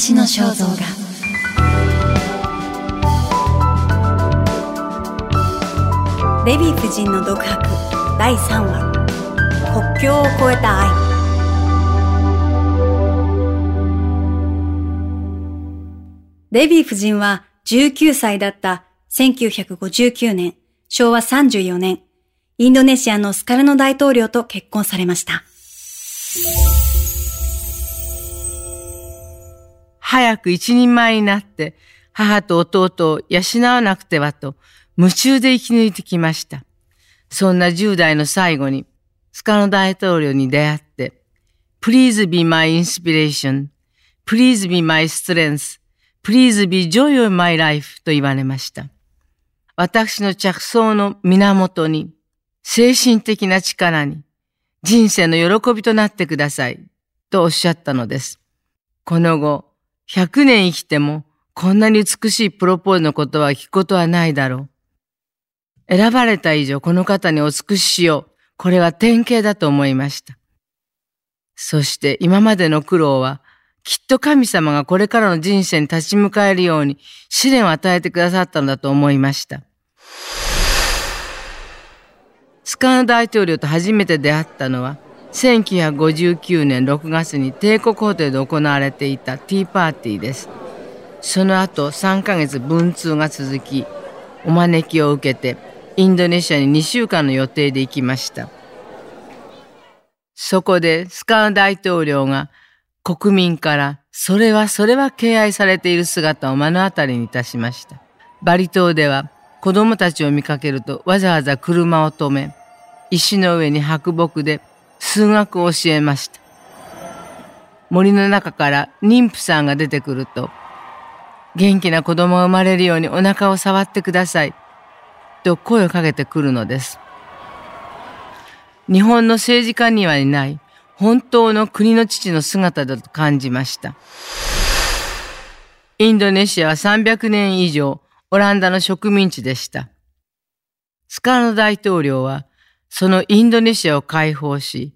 話の肖像画。デヴィ夫人の独白。第3話。国境を越えた愛。デヴィ夫人は19歳だった1959年、昭和34年、インドネシアのスカルノ大統領と結婚されました。早く一人前になって母と弟を養わなくてはと夢中で生き抜いてきました。そんな10代の最後にスカノ大統領に出会って Please be my inspiration, please be my strength, please be joy of my life と言われました。私の着想の源に精神的な力に、人生の喜びとなってください、とおっしゃったのです。この後、100年生きても、こんなに美しいプロポーズのことは聞くことはないだろう。選ばれた以上、この方にお尽くししよう。これは典型だと思いました。そして今までの苦労は、きっと神様がこれからの人生に立ち向かえるように試練を与えてくださったのだと思いました。スカーナ大統領と初めて出会ったのは1959年6月に帝国ホテルで行われていたティーパーティーです。その後3ヶ月文通が続きお招きを受けてインドネシアに2週間の予定で行きました。そこでスカー大統領が国民からそれはそれは敬愛されている姿を目の当たりにいたしました。バリ島では子供たちを見かけるとわざわざ車を止め石の上に白木で数学を教えました。森の中から妊婦さんが出てくると、元気な子供が生まれるようにお腹を触ってください。と声をかけてくるのです。日本の政治家にはいない本当の国の父の姿だと感じました。インドネシアは300年以上オランダの植民地でした。スカルノ大統領はそのインドネシアを解放し、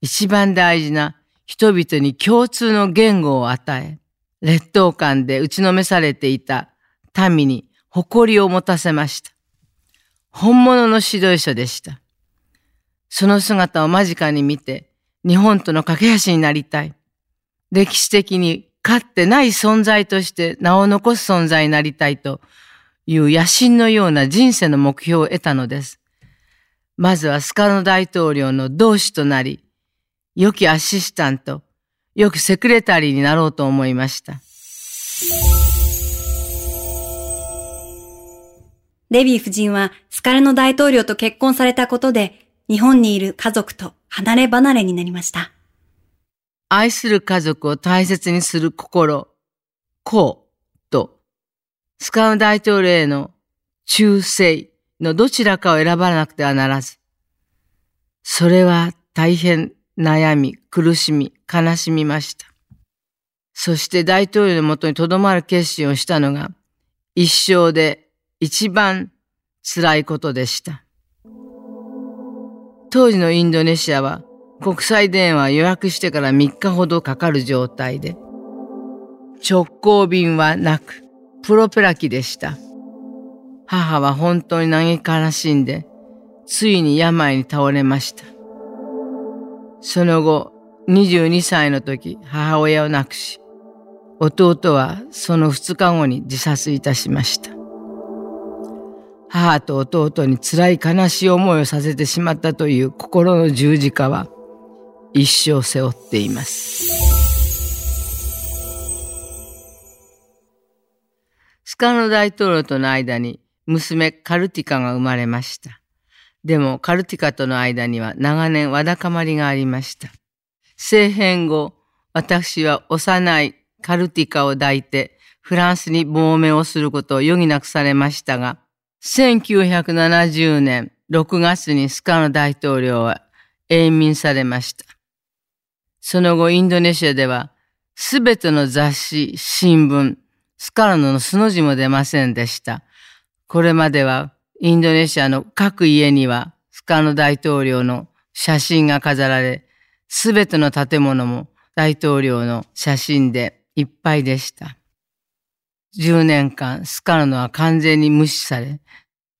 一番大事な人々に共通の言語を与え、劣等感で打ちのめされていた民に誇りを持たせました。本物の指導者でした。その姿を間近に見て、日本との架け橋になりたい。歴史的にかってない存在として名を残す存在になりたいという野心のような人生の目標を得たのです。まずはスカノ大統領の同志となり、良きアシスタント、良きセクレタリーになろうと思いました。デヴィ夫人はスカルノ大統領と結婚されたことで、日本にいる家族と離れ離れになりました。愛する家族を大切にする心、こうと、スカルノ大統領への忠誠、のどちらかを選ばなくてはならず、それは大変悩み、苦しみ、悲しみました。そして大統領のもとにとどまる決心をしたのが、一生で一番辛いことでした。当時のインドネシアは国際電話予約してから3日ほどかかる状態で、直行便はなく、プロペラ機でした。母は本当に嘆か悲しんで、ついに病に倒れました。その後、22歳の時、母親を亡くし、弟はその2日後に自殺いたしました。母と弟に辛い悲しい思いをさせてしまったという心の十字架は一生背負っています。スカノ大統領との間に娘カルティカが生まれました。でもカルティカとの間には長年わだかまりがありました。政変後、私は幼いカルティカを抱いてフランスに亡命をすることを余儀なくされましたが、1970年6月にスカの大統領は永眠されました。その後インドネシアではすべての雑誌、新聞、スカルノの素の字も出ませんでした。これまではインドネシアの各家にはスカノ大統領の写真が飾られ、すべての建物も大統領の写真でいっぱいでした。10年間、スカルノは完全に無視され、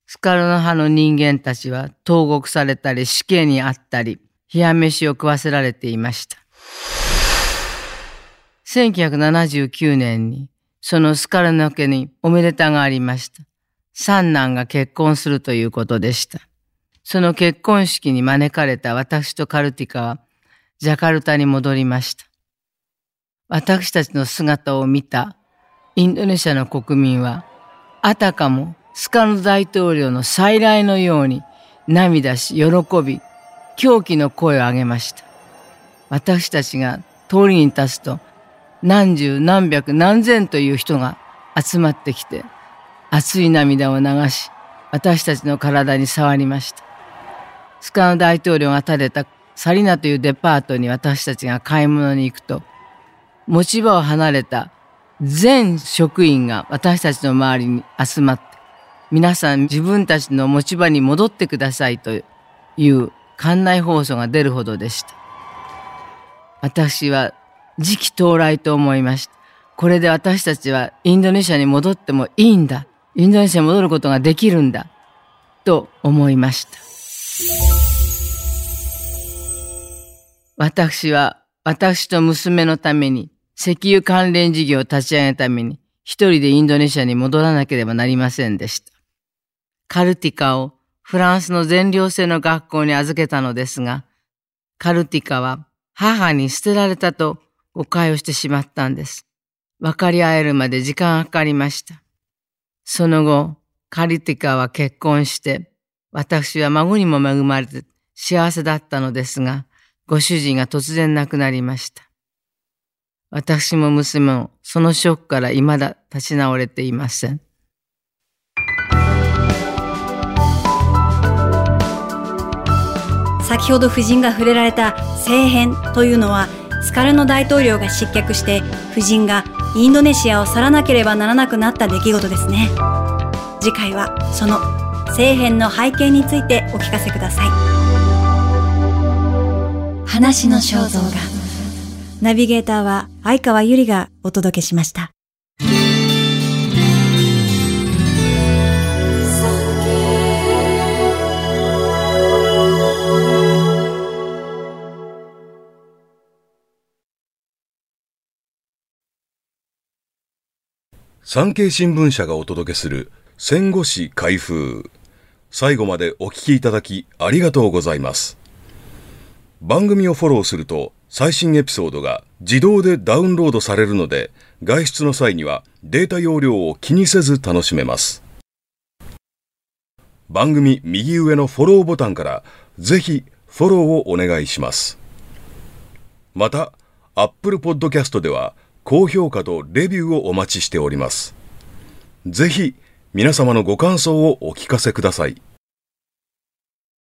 スカルノ派の人間たちは投獄されたり死刑にあったり、冷や飯を食わせられていました。1979年に、そのスカルノ家におめでたがありました。三男が結婚するということでした。その結婚式に招かれた私とカルティカは、ジャカルタに戻りました。私たちの姿を見たインドネシアの国民は、あたかもスカル大統領の再来のように涙し、喜び、狂気の声を上げました。私たちが通りに立つと、何十何百何千という人が集まってきて、熱い涙を流し、私たちの体に触りました。スカの大統領が建てたサリナというデパートに私たちが買い物に行くと、持ち場を離れた全職員が私たちの周りに集まって、皆さん自分たちの持ち場に戻ってくださいという館内放送が出るほどでした。私は時期到来と思いました。これで私たちはインドネシアに戻ってもいいんだ。インドネシアに戻ることができるんだ。と思いました。私は私と娘のために石油関連事業を立ち上げるために一人でインドネシアに戻らなければなりませんでした。カルティカをフランスの全寮制の学校に預けたのですが、カルティカは母に捨てられたと誤解をしてしまったんです。分かり合えるまで時間がかかりました。その後、カルティカは結婚して、私は孫にも恵まれて幸せだったのですが、ご主人が突然亡くなりました。私も娘もそのショックから未だ立ち直れていません。先ほど夫人が触れられた政変というのはスカルノ大統領が失脚して夫人がインドネシアを去らなければならなくなった出来事ですね。次回はその政変の背景についてお聞かせください。話の肖像画。ナビゲーターは相川ゆりがお届けしました。産経新聞社がお届けする戦後史開封。最後までお聞きいただきありがとうございます。番組をフォローすると最新エピソードが自動でダウンロードされるので外出の際にはデータ容量を気にせず楽しめます。番組右上のフォローボタンからぜひフォローをお願いします。また、Apple Podcast では高評価とレビューをお待ちしております。ぜひ皆様のご感想をお聞かせください。